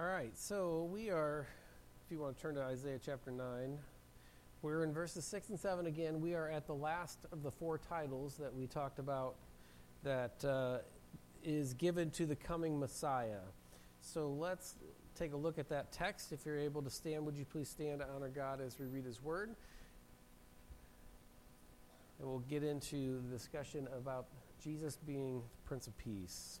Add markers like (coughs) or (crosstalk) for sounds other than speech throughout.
All right, so we are, if you want to turn to Isaiah chapter 9, we're in verses 6 and 7 again. We are at the last of the four titles that we talked about that uh, is given to the coming Messiah. So let's take a look at that text. If you're able to stand, would you please stand to honor God as we read His Word? And we'll get into the discussion about Jesus being the Prince of Peace.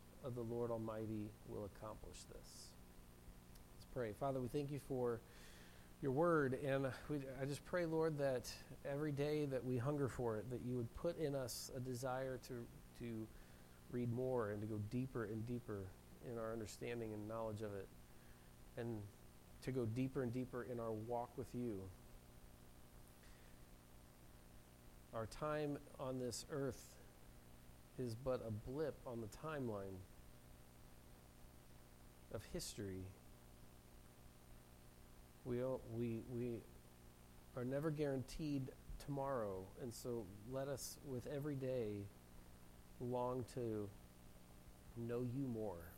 of the Lord Almighty will accomplish this. Let's pray. Father, we thank you for your word, and we, I just pray, Lord, that every day that we hunger for it, that you would put in us a desire to, to read more and to go deeper and deeper in our understanding and knowledge of it, and to go deeper and deeper in our walk with you. Our time on this earth is but a blip on the timeline of history. We, we, we are never guaranteed tomorrow, and so let us, with every day, long to know you more.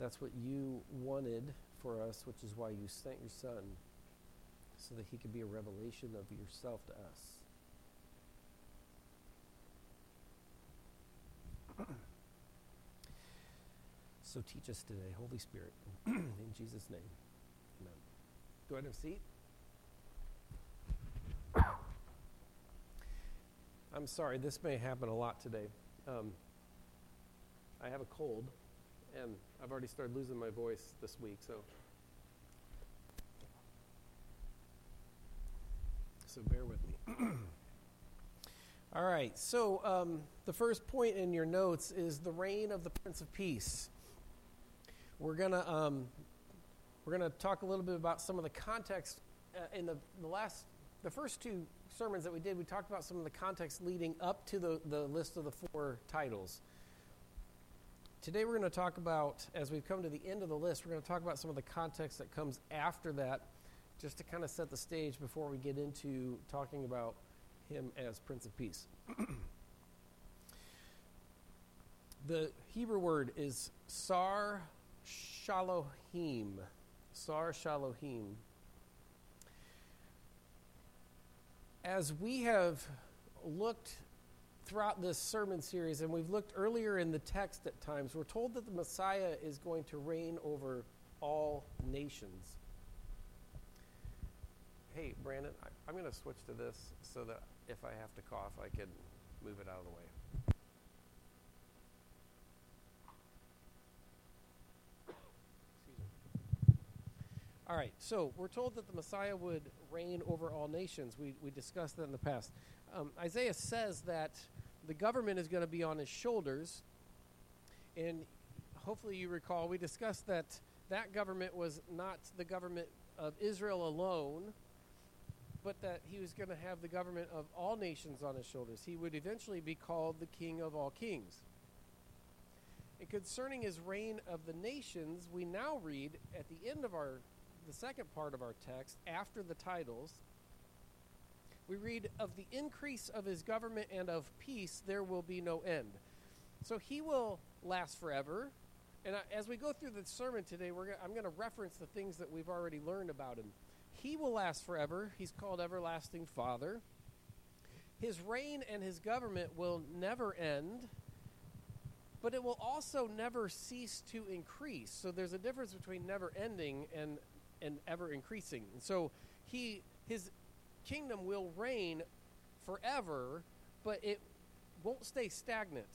That's what you wanted for us, which is why you sent your Son, so that he could be a revelation of yourself to us. So teach us today, Holy Spirit. (clears throat) In Jesus' name. Amen. Go ahead and seat. (coughs) I'm sorry, this may happen a lot today. Um, I have a cold, and I've already started losing my voice this week, so. So bear with me. (coughs) All right, so um, the first point in your notes is the reign of the Prince of Peace. We're gonna um, we're gonna talk a little bit about some of the context uh, in the, the last the first two sermons that we did. We talked about some of the context leading up to the, the list of the four titles. Today we're going to talk about, as we've come to the end of the list, we're going to talk about some of the context that comes after that, just to kind of set the stage before we get into talking about him as Prince of Peace. (clears throat) the Hebrew word is sar Shalohim. Sar Shalohim. As we have looked throughout this sermon series, and we've looked earlier in the text at times, we're told that the Messiah is going to reign over all nations. Hey, Brandon, I, am going to switch to this so that if I have to cough, I can move it out of the way. All right, so we're told that the Messiah would reign over all nations. We, we discussed that in the past. Um, Isaiah says that the government is going to be on his shoulders. And hopefully you recall, we discussed that that government was not the government of Israel alone, but that he was going to have the government of all nations on his shoulders. He would eventually be called the King of all kings. And concerning his reign of the nations, we now read at the end of our the second part of our text, after the titles, we read, Of the increase of his government and of peace, there will be no end. So he will last forever. And as we go through the sermon today, we're I'm going to reference the things that we've already learned about him. He will last forever. He's called Everlasting Father. His reign and his government will never end, but it will also never cease to increase. So there's a difference between never ending and and ever increasing. And so he his kingdom will reign forever, but it won't stay stagnant.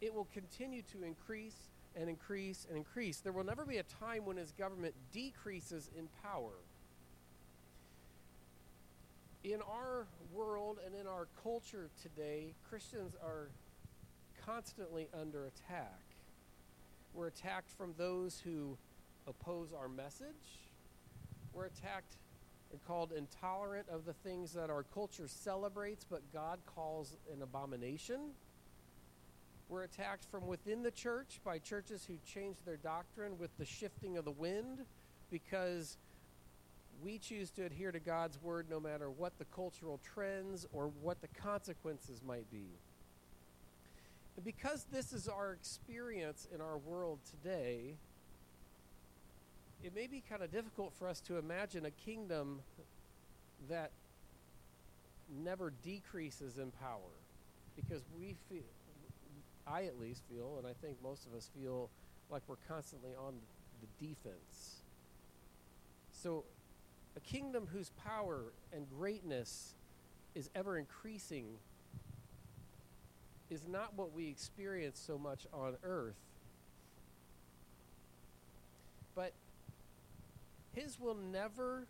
It will continue to increase and increase and increase. There will never be a time when his government decreases in power. In our world and in our culture today, Christians are constantly under attack. We're attacked from those who oppose our message. We're attacked and called intolerant of the things that our culture celebrates but God calls an abomination. We're attacked from within the church by churches who change their doctrine with the shifting of the wind because we choose to adhere to God's word no matter what the cultural trends or what the consequences might be. And because this is our experience in our world today, it may be kind of difficult for us to imagine a kingdom that never decreases in power because we feel I at least feel and I think most of us feel like we're constantly on the defense. So a kingdom whose power and greatness is ever increasing is not what we experience so much on earth. But his will never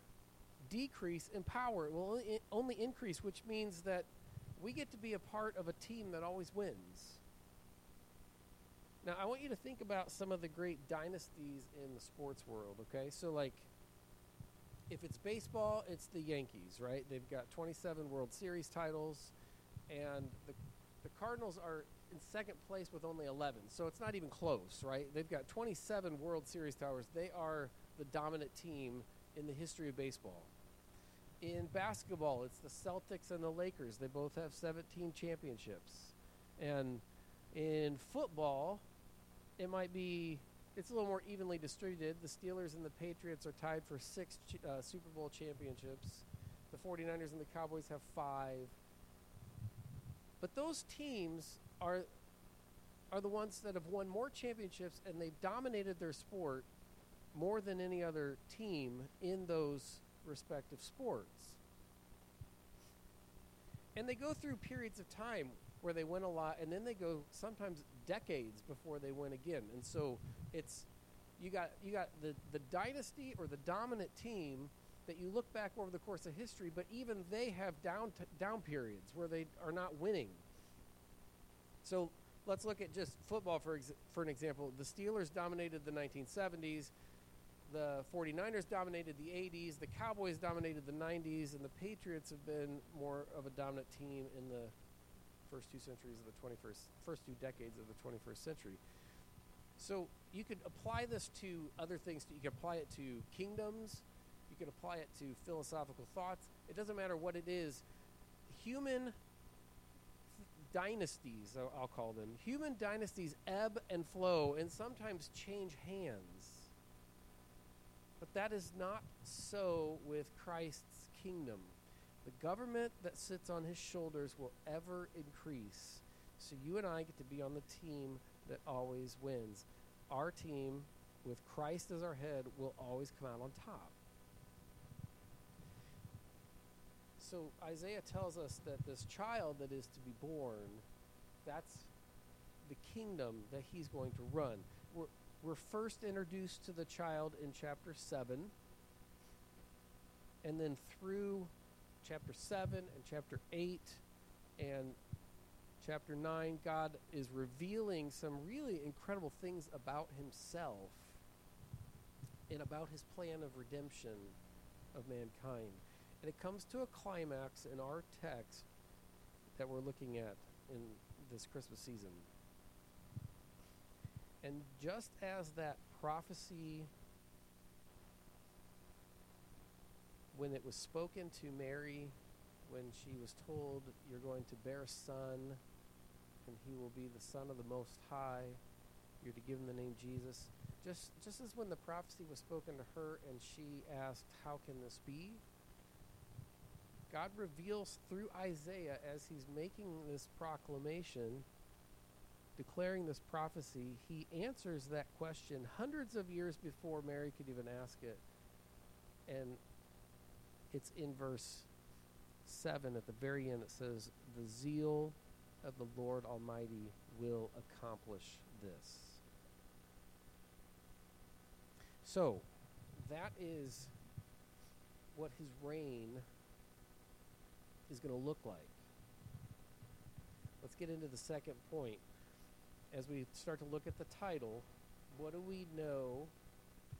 decrease in power. It will only increase, which means that we get to be a part of a team that always wins. Now, I want you to think about some of the great dynasties in the sports world, okay? So, like, if it's baseball, it's the Yankees, right? They've got 27 World Series titles, and the, the Cardinals are in second place with only 11. So it's not even close, right? They've got 27 World Series titles. They are the dominant team in the history of baseball. In basketball, it's the Celtics and the Lakers. They both have 17 championships. And in football, it might be it's a little more evenly distributed. The Steelers and the Patriots are tied for six uh, Super Bowl championships. The 49ers and the Cowboys have five. But those teams are are the ones that have won more championships and they've dominated their sport more than any other team in those respective sports. And they go through periods of time where they win a lot and then they go sometimes decades before they win again. And so it's you got you got the the dynasty or the dominant team that you look back over the course of history, but even they have down t- down periods where they are not winning. So let's look at just football for ex- for an example. The Steelers dominated the 1970s. The 49ers dominated the 80s. The Cowboys dominated the 90s, and the Patriots have been more of a dominant team in the first two centuries of the 21st, first two decades of the 21st century. So you could apply this to other things. You could apply it to kingdoms. You could apply it to philosophical thoughts. It doesn't matter what it is. Human dynasties, I'll call them, human dynasties ebb and flow and sometimes change hands. But that is not so with Christ's kingdom. The government that sits on his shoulders will ever increase. So you and I get to be on the team that always wins. Our team, with Christ as our head, will always come out on top. So Isaiah tells us that this child that is to be born, that's the kingdom that he's going to run. We're, we're first introduced to the child in chapter 7. And then through chapter 7 and chapter 8 and chapter 9, God is revealing some really incredible things about himself and about his plan of redemption of mankind. And it comes to a climax in our text that we're looking at in this Christmas season. And just as that prophecy when it was spoken to Mary, when she was told, You're going to bear a son, and he will be the Son of the Most High, you're to give him the name Jesus. Just, just as when the prophecy was spoken to her and she asked, How can this be? God reveals through Isaiah as he's making this proclamation, declaring this prophecy, he answers that question hundreds of years before Mary could even ask it. And it's in verse 7 at the very end. It says, The zeal of the Lord Almighty will accomplish this. So, that is what his reign is going to look like. Let's get into the second point. As we start to look at the title, what do we know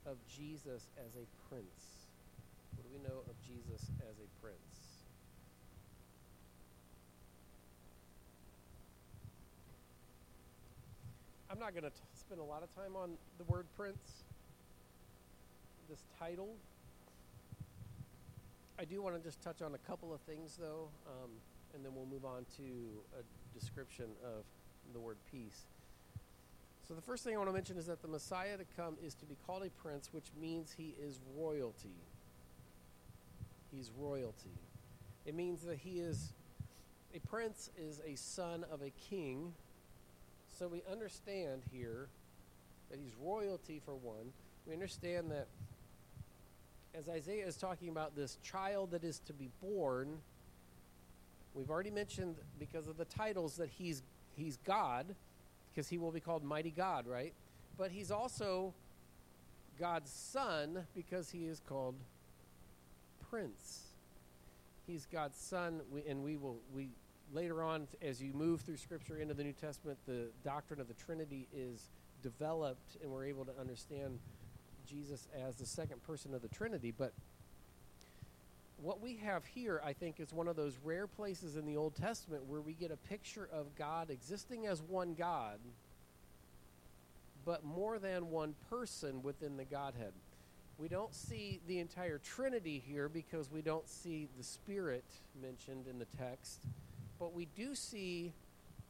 of Jesus as a prince? What do we know of Jesus as a prince? I'm not going to spend a lot of time on the word prince, this title. I do want to just touch on a couple of things, though, um, and then we'll move on to a description of the word peace. So, the first thing I want to mention is that the Messiah to come is to be called a prince, which means he is royalty. He's royalty. It means that he is a prince, is a son of a king so we understand here that he's royalty for one. We understand that as Isaiah is talking about this child that is to be born, we've already mentioned because of the titles that he's he's God, because he will be called mighty God, right? But he's also God's son because he is called prince. He's God's son, and we will we later on, as you move through Scripture into the New Testament, the doctrine of the Trinity is developed, and we're able to understand Jesus as the second person of the Trinity. But what we have here, I think, is one of those rare places in the Old Testament where we get a picture of God existing as one God, but more than one person within the Godhead. We don't see the entire Trinity here because we don't see the Spirit mentioned in the text but we do see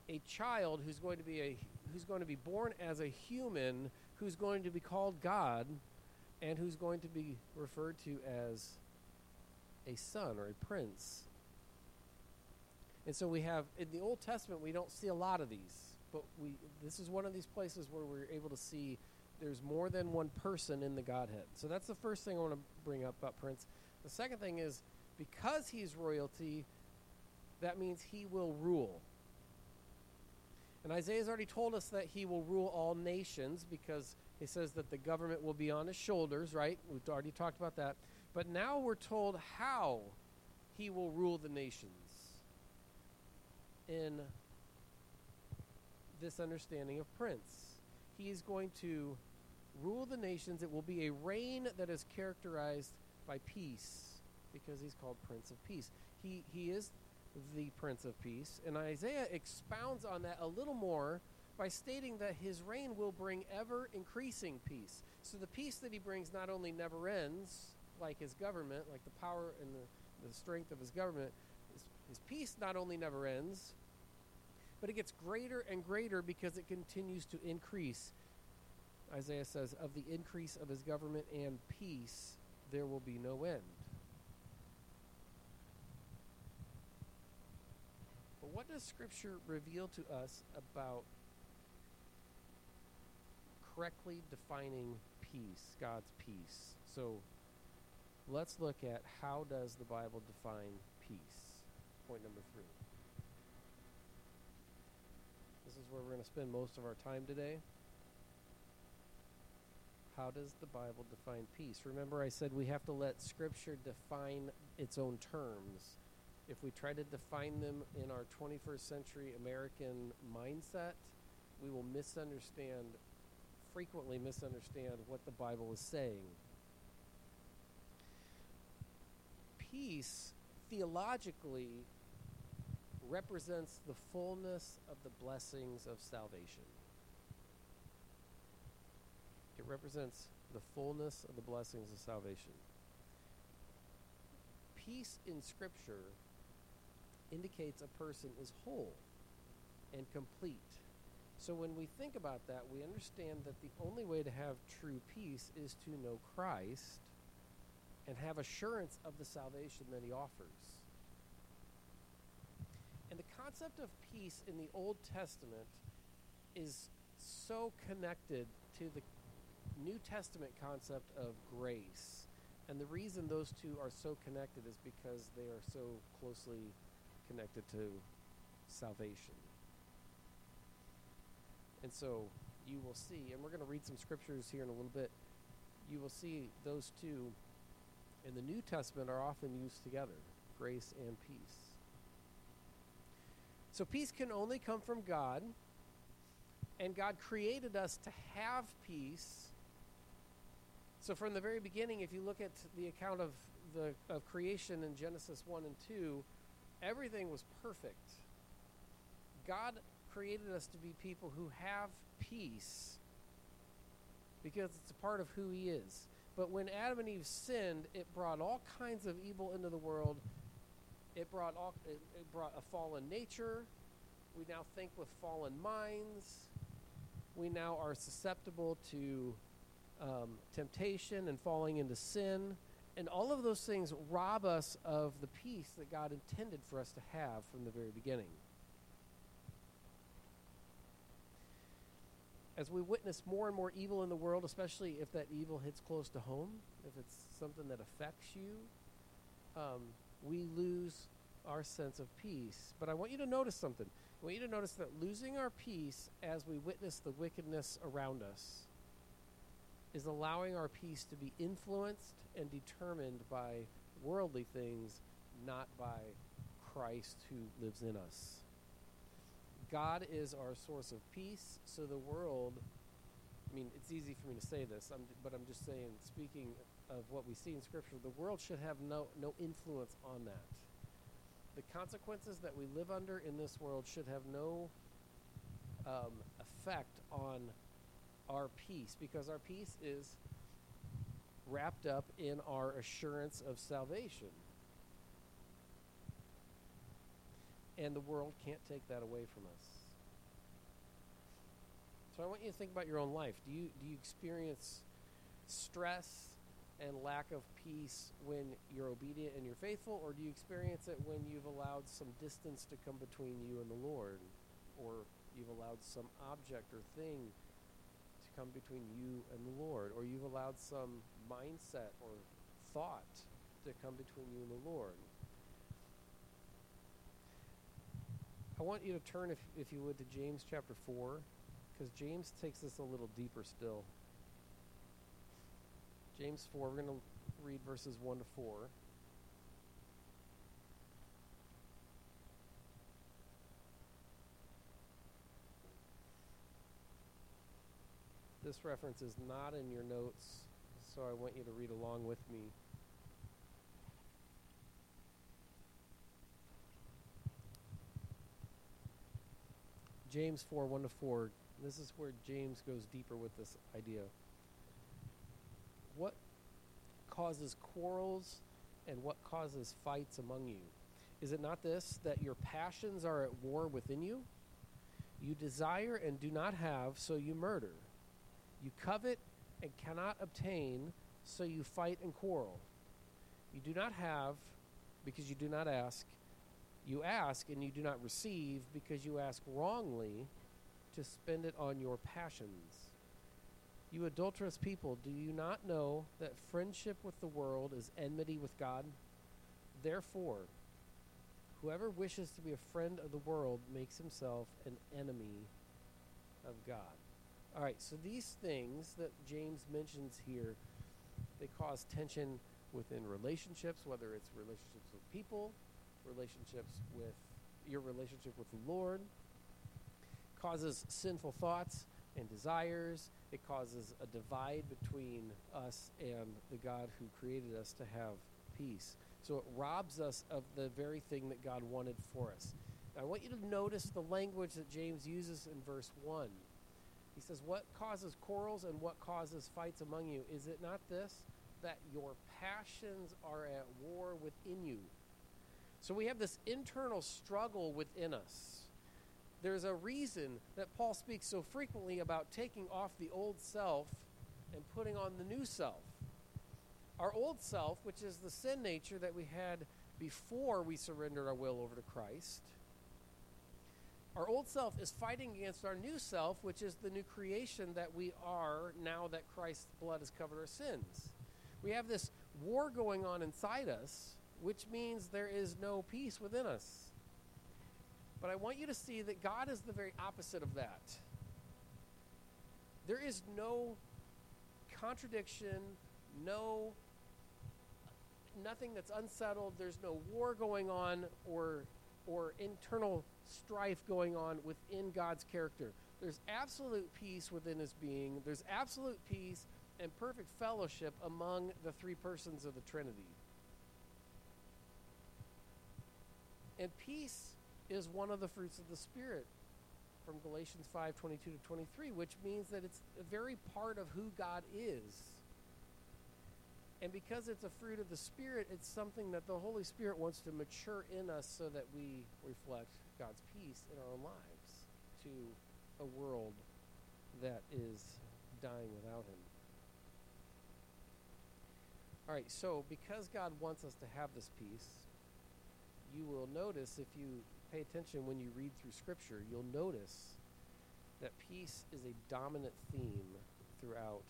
a child who's going to be a who's going to be born as a human who's going to be called God and who's going to be referred to as a son or a prince. And so we have in the Old Testament we don't see a lot of these, but we this is one of these places where we're able to see there's more than one person in the Godhead. So that's the first thing I want to bring up about Prince. The second thing is because he's royalty, that means he will rule. And Isaiah's already told us that he will rule all nations because he says that the government will be on his shoulders, right? We've already talked about that. But now we're told how he will rule the nations in this understanding of prince. He is going to rule the nations. It will be a reign that is characterized by peace because he's called Prince of Peace. He, he is the Prince of Peace. And Isaiah expounds on that a little more by stating that his reign will bring ever increasing peace. So the peace that he brings not only never ends, like his government, like the power and the, the strength of his government, his, his peace not only never ends, but it gets greater and greater because it continues to increase. Isaiah says, Of the increase of his government and peace, there will be no end. But what does Scripture reveal to us about correctly defining peace, God's peace? So let's look at how does the Bible define peace? Point number three. This is where we're going to spend most of our time today. How does the Bible define peace? Remember, I said we have to let Scripture define its own terms if we try to define them in our 21st century American mindset, we will misunderstand, frequently misunderstand what the Bible is saying. Peace, theologically, represents the fullness of the blessings of salvation. It represents the fullness of the blessings of salvation. Peace in Scripture indicates a person is whole and complete. So when we think about that, we understand that the only way to have true peace is to know Christ and have assurance of the salvation that he offers. And the concept of peace in the Old Testament is so connected to the New Testament concept of grace. And the reason those two are so connected is because they are so closely connected to salvation. And so you will see, and we're going to read some scriptures here in a little bit. You will see those two in the New Testament are often used together grace and peace. So peace can only come from God. And God created us to have peace. So, from the very beginning, if you look at the account of, the, of creation in Genesis 1 and 2, everything was perfect. God created us to be people who have peace because it's a part of who He is. But when Adam and Eve sinned, it brought all kinds of evil into the world. It brought all, it, it brought a fallen nature. We now think with fallen minds. We now are susceptible to um, temptation and falling into sin. And all of those things rob us of the peace that God intended for us to have from the very beginning. As we witness more and more evil in the world, especially if that evil hits close to home, if it's something that affects you, um, we lose our sense of peace. But I want you to notice something. I want you to notice that losing our peace as we witness the wickedness around us is allowing our peace to be influenced and determined by worldly things, not by Christ who lives in us. God is our source of peace, so the world, I mean, it's easy for me to say this, I'm, but I'm just saying, speaking of what we see in Scripture, the world should have no, no influence on that. The consequences that we live under in this world should have no um, effect on our peace because our peace is wrapped up in our assurance of salvation. And the world can't take that away from us. So I want you to think about your own life. Do you do you experience stress and lack of peace when you're obedient and you're faithful, or do you experience it when you've allowed some distance to come between you and the Lord, or you've allowed some object or thing to come between you and the Lord, or you've allowed some mindset or thought to come between you and the Lord? I want you to turn, if, if you would, to James chapter 4, because James takes this a little deeper still. James 4, we're going to read verses 1 to 4. This reference is not in your notes, so I want you to read along with me. James 4 1 to 4. This is where James goes deeper with this idea. What causes quarrels and what causes fights among you? Is it not this, that your passions are at war within you? You desire and do not have, so you murder. You covet and cannot obtain, so you fight and quarrel. You do not have because you do not ask. You ask and you do not receive because you ask wrongly to spend it on your passions. You adulterous people, do you not know that friendship with the world is enmity with God? Therefore, whoever wishes to be a friend of the world makes himself an enemy of God. All right, so these things that James mentions here, they cause tension within relationships, whether it's relationships with people, relationships with your relationship with the Lord, causes sinful thoughts and desires. It causes a divide between us and the God who created us to have peace. So it robs us of the very thing that God wanted for us. Now, I want you to notice the language that James uses in verse 1. He says, What causes quarrels and what causes fights among you? Is it not this? That your passions are at war within you. So we have this internal struggle within us. There's a reason that Paul speaks so frequently about taking off the old self and putting on the new self. Our old self, which is the sin nature that we had before we surrendered our will over to Christ, our old self is fighting against our new self, which is the new creation that we are now that Christ's blood has covered our sins. We have this war going on inside us which means there is no peace within us. But I want you to see that God is the very opposite of that. There is no contradiction, no nothing that's unsettled, there's no war going on or or internal strife going on within God's character. there's absolute peace within his being, there's absolute peace and perfect fellowship among the three persons of the Trinity. And peace is one of the fruits of the Spirit from Galatians 5 22 to 23, which means that it's a very part of who God is. And because it's a fruit of the Spirit, it's something that the Holy Spirit wants to mature in us so that we reflect God's peace in our own lives to a world that is dying without Him. All right, so because God wants us to have this peace, you will notice if you pay attention when you read through Scripture, you'll notice that peace is a dominant theme throughout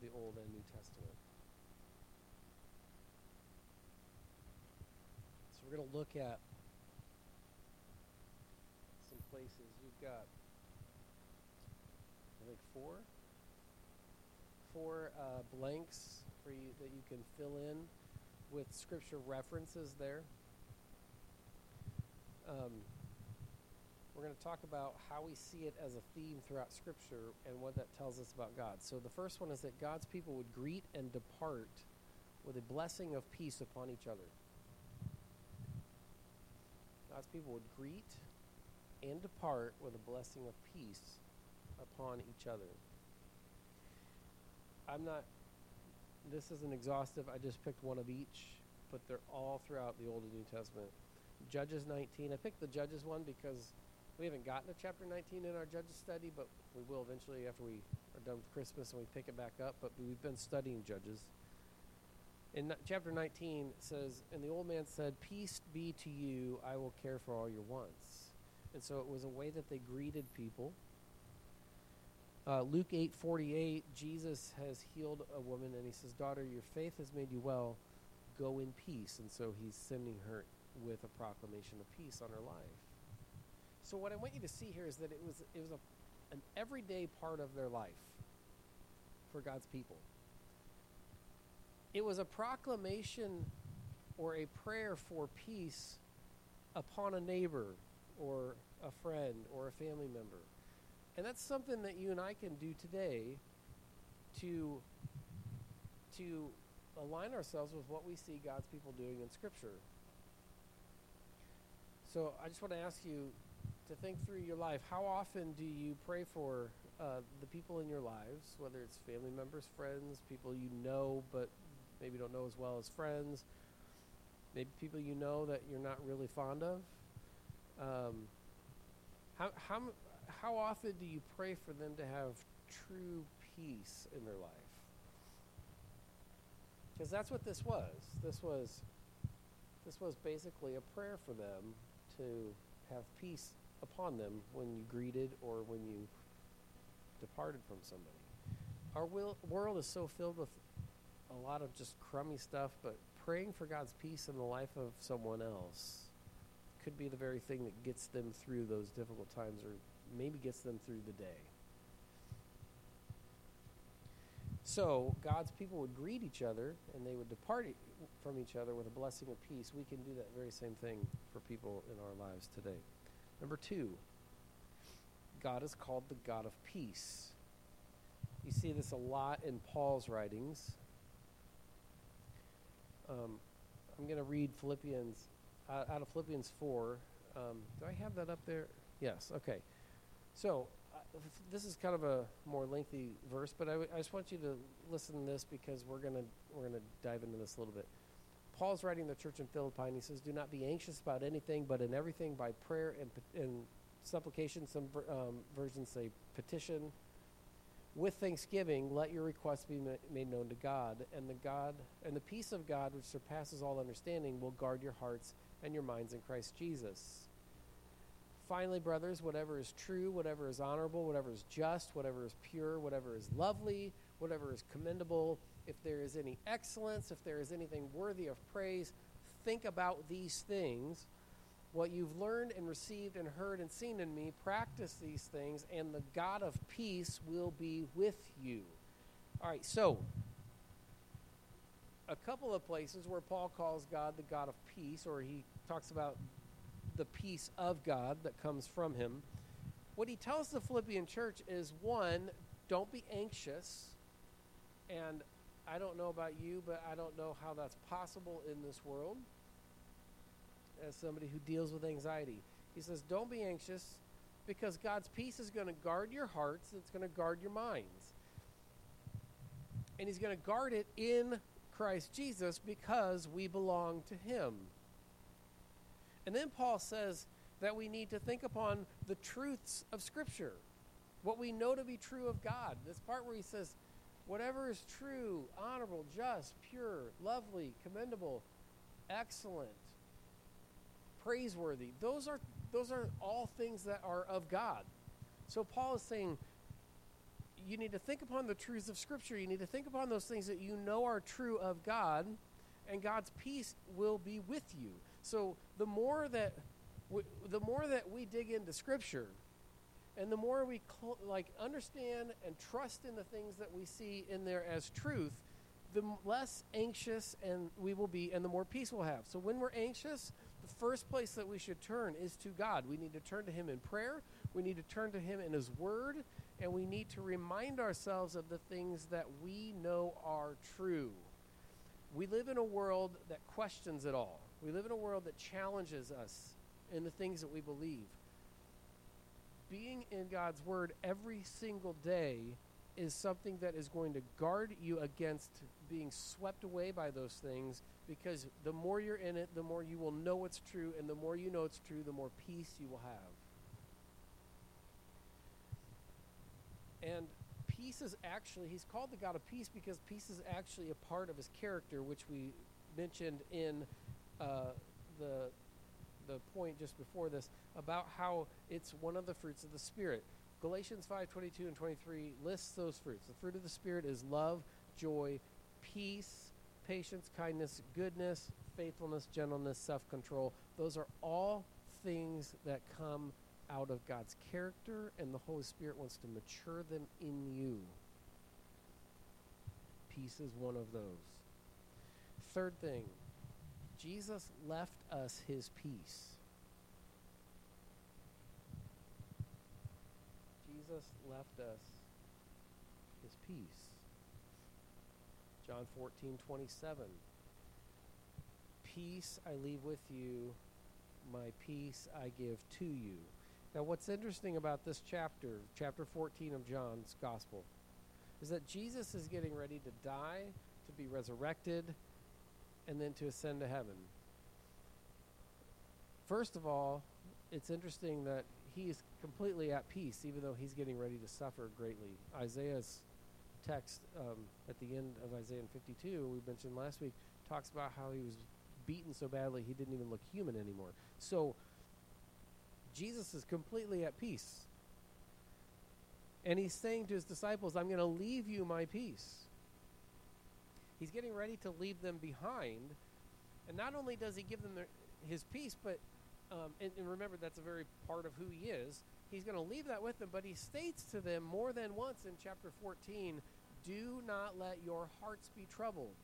the Old and New Testament. So we're going to look at some places. You've got, I think, four, four uh, blanks for you that you can fill in with scripture references there. Um, we're going to talk about how we see it as a theme throughout Scripture and what that tells us about God. So, the first one is that God's people would greet and depart with a blessing of peace upon each other. God's people would greet and depart with a blessing of peace upon each other. I'm not, this isn't exhaustive. I just picked one of each, but they're all throughout the Old and New Testament. Judges 19. I picked the Judges one because we haven't gotten to chapter 19 in our Judges study, but we will eventually after we are done with Christmas and we pick it back up. But we've been studying Judges. In chapter 19 says, And the old man said, Peace be to you, I will care for all your wants. And so it was a way that they greeted people. Uh, Luke 8:48, Jesus has healed a woman, and he says, "Daughter, your faith has made you well. Go in peace." And so he's sending her with a proclamation of peace on her life. So what I want you to see here is that it was it was a, an everyday part of their life for God's people. It was a proclamation or a prayer for peace upon a neighbor or a friend or a family member. And that's something that you and I can do today to to align ourselves with what we see God's people doing in scripture. So I just want to ask you to think through your life. How often do you pray for uh, the people in your lives, whether it's family members, friends, people you know but maybe don't know as well as friends, maybe people you know that you're not really fond of? Um, how, how, how often do you pray for them to have true peace in their life? Because that's what this was. This was this was basically a prayer for them to have peace upon them when you greeted or when you departed from somebody. Our will, world is so filled with a lot of just crummy stuff, but praying for God's peace in the life of someone else could be the very thing that gets them through those difficult times or maybe gets them through the day. So, God's people would greet each other and they would depart from each other with a blessing of peace. We can do that very same thing for people in our lives today. Number two, God is called the God of peace. You see this a lot in Paul's writings. Um, I'm going to read Philippians uh, out of Philippians 4. Um, do I have that up there? Yes, okay. So, this is kind of a more lengthy verse, but I, w- I just want you to listen to this because we're going to we're to dive into this a little bit. Paul's writing the church in Philippi, and he says, "Do not be anxious about anything, but in everything by prayer and, and supplication. Some um, versions say petition. With thanksgiving, let your requests be ma- made known to God, and the God and the peace of God, which surpasses all understanding, will guard your hearts and your minds in Christ Jesus." Finally, brothers, whatever is true, whatever is honorable, whatever is just, whatever is pure, whatever is lovely, whatever is commendable, if there is any excellence, if there is anything worthy of praise, think about these things. What you've learned and received and heard and seen in me, practice these things, and the God of peace will be with you. All right, so a couple of places where Paul calls God the God of peace, or he talks about the peace of God that comes from him. what he tells the Philippian church is one, don't be anxious. And I don't know about you, but I don't know how that's possible in this world as somebody who deals with anxiety. He says, Don't be anxious because God's peace is going to guard your hearts, it's going to guard your minds. And He's going to guard it in Christ Jesus because we belong to Him. And then Paul says that we need to think upon the truths of Scripture, what we know to be true of God. This part where he says, whatever is true, honorable, just, pure, lovely, commendable, excellent, praiseworthy. Those are those are all things that are of God. So Paul is saying you need to think upon the truths of scripture. You need to think upon those things that you know are true of God and God's peace will be with you. So the more that the more that we dig into scripture and the more we cl- like understand and trust in the things that we see in there as truth, the less anxious and we will be and the more peace we'll have. So when we're anxious, the first place that we should turn is to God. We need to turn to Him in prayer, we need to turn to Him in His Word, and we need to remind ourselves of the things that we know are true. We live in a world that questions it all, we live in a world that challenges us in the things that we believe. Being in God's Word every single day is something that is going to guard you against being swept away by those things because the more you're in it, the more you will know it's true, and the more you know it's true, the more peace you will have. And peace is actually, he's called the God of peace because peace is actually a part of his character, which we mentioned in uh, the, the point just before this about how it's one of the fruits of the Spirit. Galatians 5 22 and 23 lists those fruits. The fruit of the Spirit is love, joy, peace, patience, kindness, goodness, faithfulness, gentleness, self control. Those are all things that come out of God's character, and the Holy Spirit wants to mature them in you. Peace is one of those. Third thing, Jesus left us his peace. Jesus left us his peace. John 14, 27. Peace I leave with you, my peace I give to you. Now, what's interesting about this chapter, chapter 14 of John's Gospel, is that Jesus is getting ready to die, to be resurrected, and then to ascend to heaven. First of all, it's interesting that he is completely at peace, even though he's getting ready to suffer greatly. Isaiah's text um, at the end of Isaiah 52, we mentioned last week, talks about how he was beaten so badly he didn't even look human anymore. So Jesus is completely at peace. And he's saying to his disciples, I'm going to leave you my peace. He's getting ready to leave them behind. And not only does he give them their, his peace, but, um, and, and remember, that's a very part of who he is. He's going to leave that with them, but he states to them more than once in chapter 14 do not let your hearts be troubled.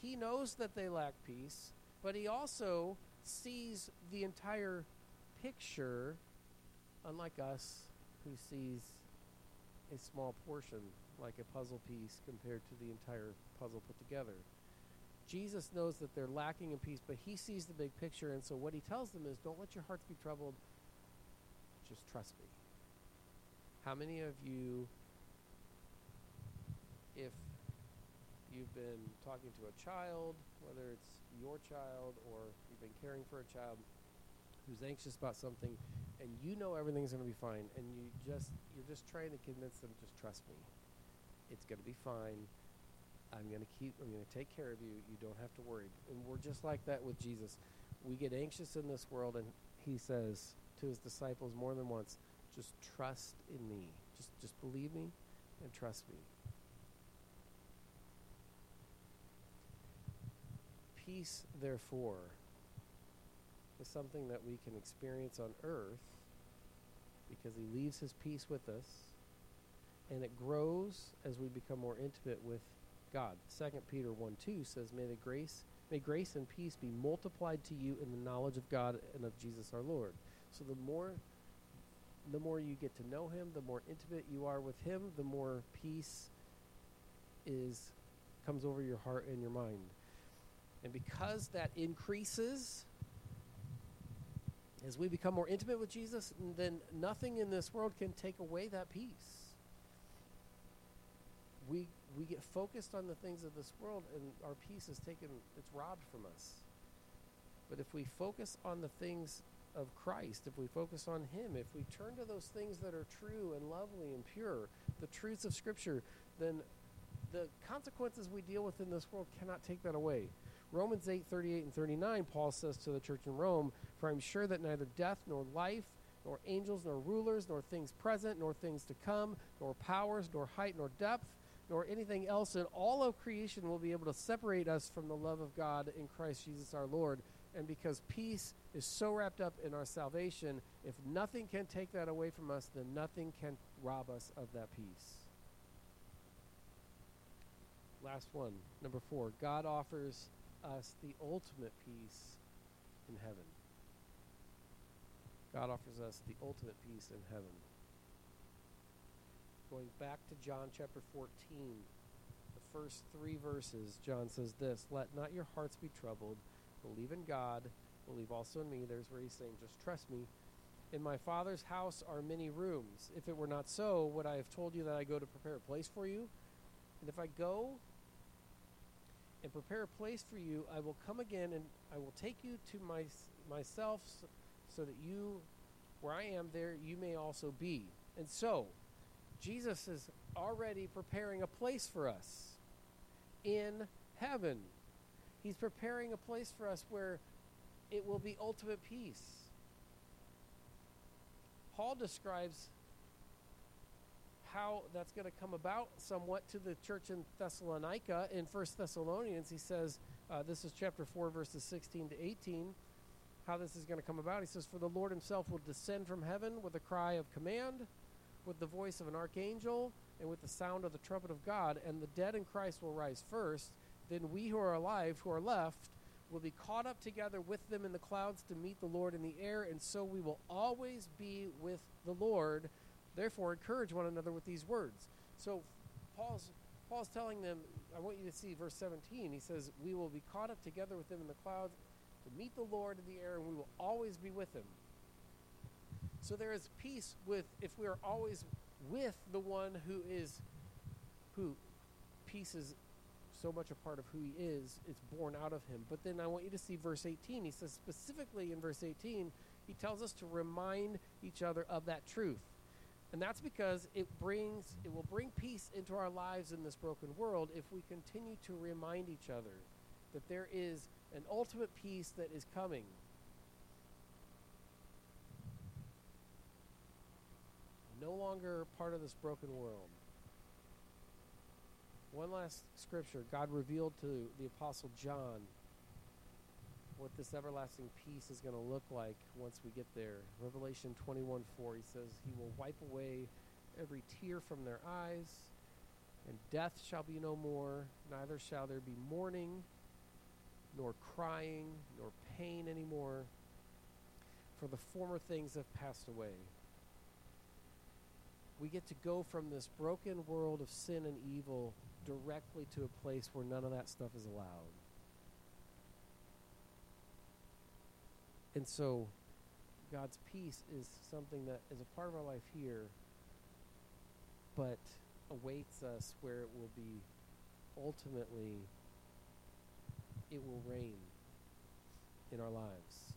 He knows that they lack peace, but he also sees the entire picture, unlike us, who sees a small portion, like a puzzle piece, compared to the entire puzzle put together. Jesus knows that they're lacking in peace, but he sees the big picture, and so what he tells them is don't let your hearts be troubled, just trust me. How many of you if you've been talking to a child, whether it's your child or you've been caring for a child who's anxious about something, and you know everything's going to be fine, and you just you're just trying to convince them, just trust me, it's going to be fine. I'm going to keep. I'm going to take care of you. You don't have to worry. And we're just like that with Jesus. We get anxious in this world, and He says to His disciples more than once, "Just trust in me. Just just believe me, and trust me." Peace, therefore, is something that we can experience on earth because he leaves his peace with us and it grows as we become more intimate with God. 2 Peter 1 2 says, May the grace may grace and peace be multiplied to you in the knowledge of God and of Jesus our Lord. So the more the more you get to know him, the more intimate you are with him, the more peace is comes over your heart and your mind. And because that increases as we become more intimate with Jesus, then nothing in this world can take away that peace. We we get focused on the things of this world and our peace is taken it's robbed from us. But if we focus on the things of Christ, if we focus on Him, if we turn to those things that are true and lovely and pure, the truths of Scripture, then the consequences we deal with in this world cannot take that away. Romans 8 38 and 39, Paul says to the church in Rome, For I'm sure that neither death nor life, nor angels nor rulers, nor things present, nor things to come, nor powers, nor height, nor depth, nor anything else in all of creation will be able to separate us from the love of God in Christ Jesus our Lord. And because peace is so wrapped up in our salvation, if nothing can take that away from us, then nothing can rob us of that peace. Last one, number four. God offers us the ultimate peace in heaven. God offers us the ultimate peace in heaven. Going back to John chapter 14, the first three verses, John says this Let not your hearts be troubled. Believe in God. Believe also in me. There's where he's saying, Just trust me. In my Father's house are many rooms. If it were not so, would I have told you that I go to prepare a place for you? And if I go and prepare a place for you, I will come again and I will take you to my, myself so, that you, where I am, there you may also be. And so, Jesus is already preparing a place for us in heaven. He's preparing a place for us where it will be ultimate peace. Paul describes how that's going to come about somewhat to the church in Thessalonica in First Thessalonians. He says, uh, this is chapter 4, verses 16 to 18, how this is going to come about. He says, For the Lord himself will descend from heaven with a cry of command, with the voice of an archangel, and with the sound of the trumpet of God, and the dead in Christ will rise first. Then we who are alive, who are left, will be caught up together with them in the clouds to meet the Lord in the air, and so we will always be with the Lord. Therefore, encourage one another with these words. So, Paul's Paul's telling them, I want you to see verse 17. He says, We will be caught up together with them in the clouds to meet the Lord in the air, and we will always be with him. So there is peace with if we are always with the one who is who peace is so much a part of who he is, it's born out of him. But then I want you to see verse 18. He says specifically in verse 18, he tells us to remind each other of that truth. And that's because it brings it will bring peace into our lives in this broken world if we continue to remind each other that there is an ultimate peace that is coming. No longer part of this broken world. One last scripture God revealed to the Apostle John what this everlasting peace is going to look like once we get there. Revelation 21 4, he says, He will wipe away every tear from their eyes, and death shall be no more, neither shall there be mourning, nor crying, nor pain anymore, for the former things have passed away. We get to go from this broken world of sin and evil directly to a place where none of that stuff is allowed. And so, God's peace is something that is a part of our life here, but awaits us where it will be ultimately, it will reign in our lives.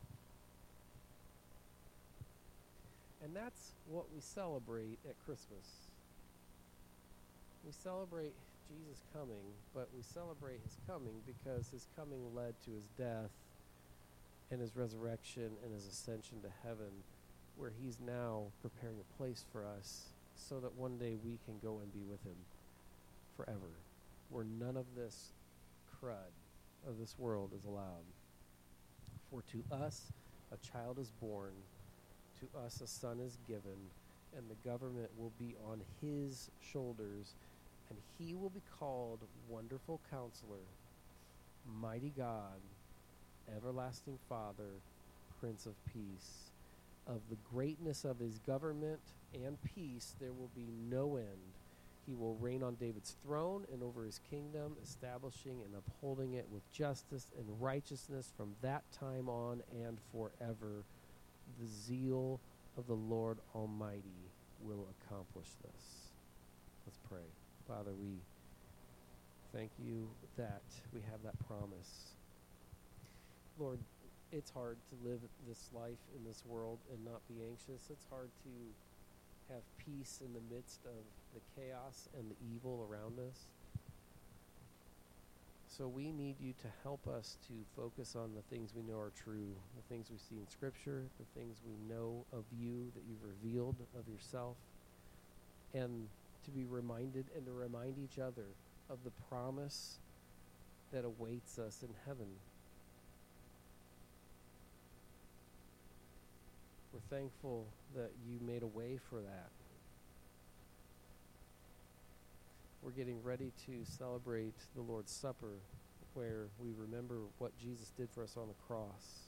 And that's what we celebrate at Christmas. We celebrate Jesus coming, but we celebrate his coming because his coming led to his death and his resurrection and his ascension to heaven, where he's now preparing a place for us so that one day we can go and be with him forever, where none of this crud of this world is allowed. For to us a child is born, to us a son is given, and the government will be on his shoulders, and he will be called Wonderful Counselor, Mighty God everlasting Father, Prince of Peace. of the greatness of his government and peace, there will be no end. He will reign on David's throne and over his kingdom, establishing and upholding it with justice and righteousness from that time on and forever. The zeal of the Lord Almighty will accomplish this. Let's pray. Father, we thank you that we have that promise. Lord, it's hard to live this life in this world and not be anxious. It's hard to have peace in the midst of the chaos and the evil around us. So we need you to help us to focus on the things we know are true, the things we see in Scripture, the things we know of you that you've revealed of yourself, and to be reminded and to remind each other of the promise that awaits us in heaven. We're thankful that you made a way for that. We're getting ready to celebrate the Lord's Supper, where we remember what Jesus did for us on the cross.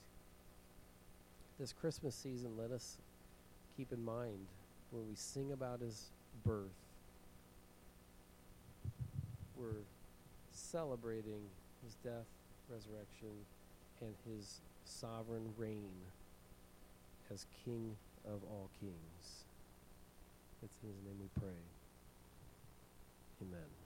This Christmas season, let us keep in mind when we sing about his birth, we're celebrating his death, resurrection, and his sovereign reign as King of all kings. It's in his name we pray. Amen.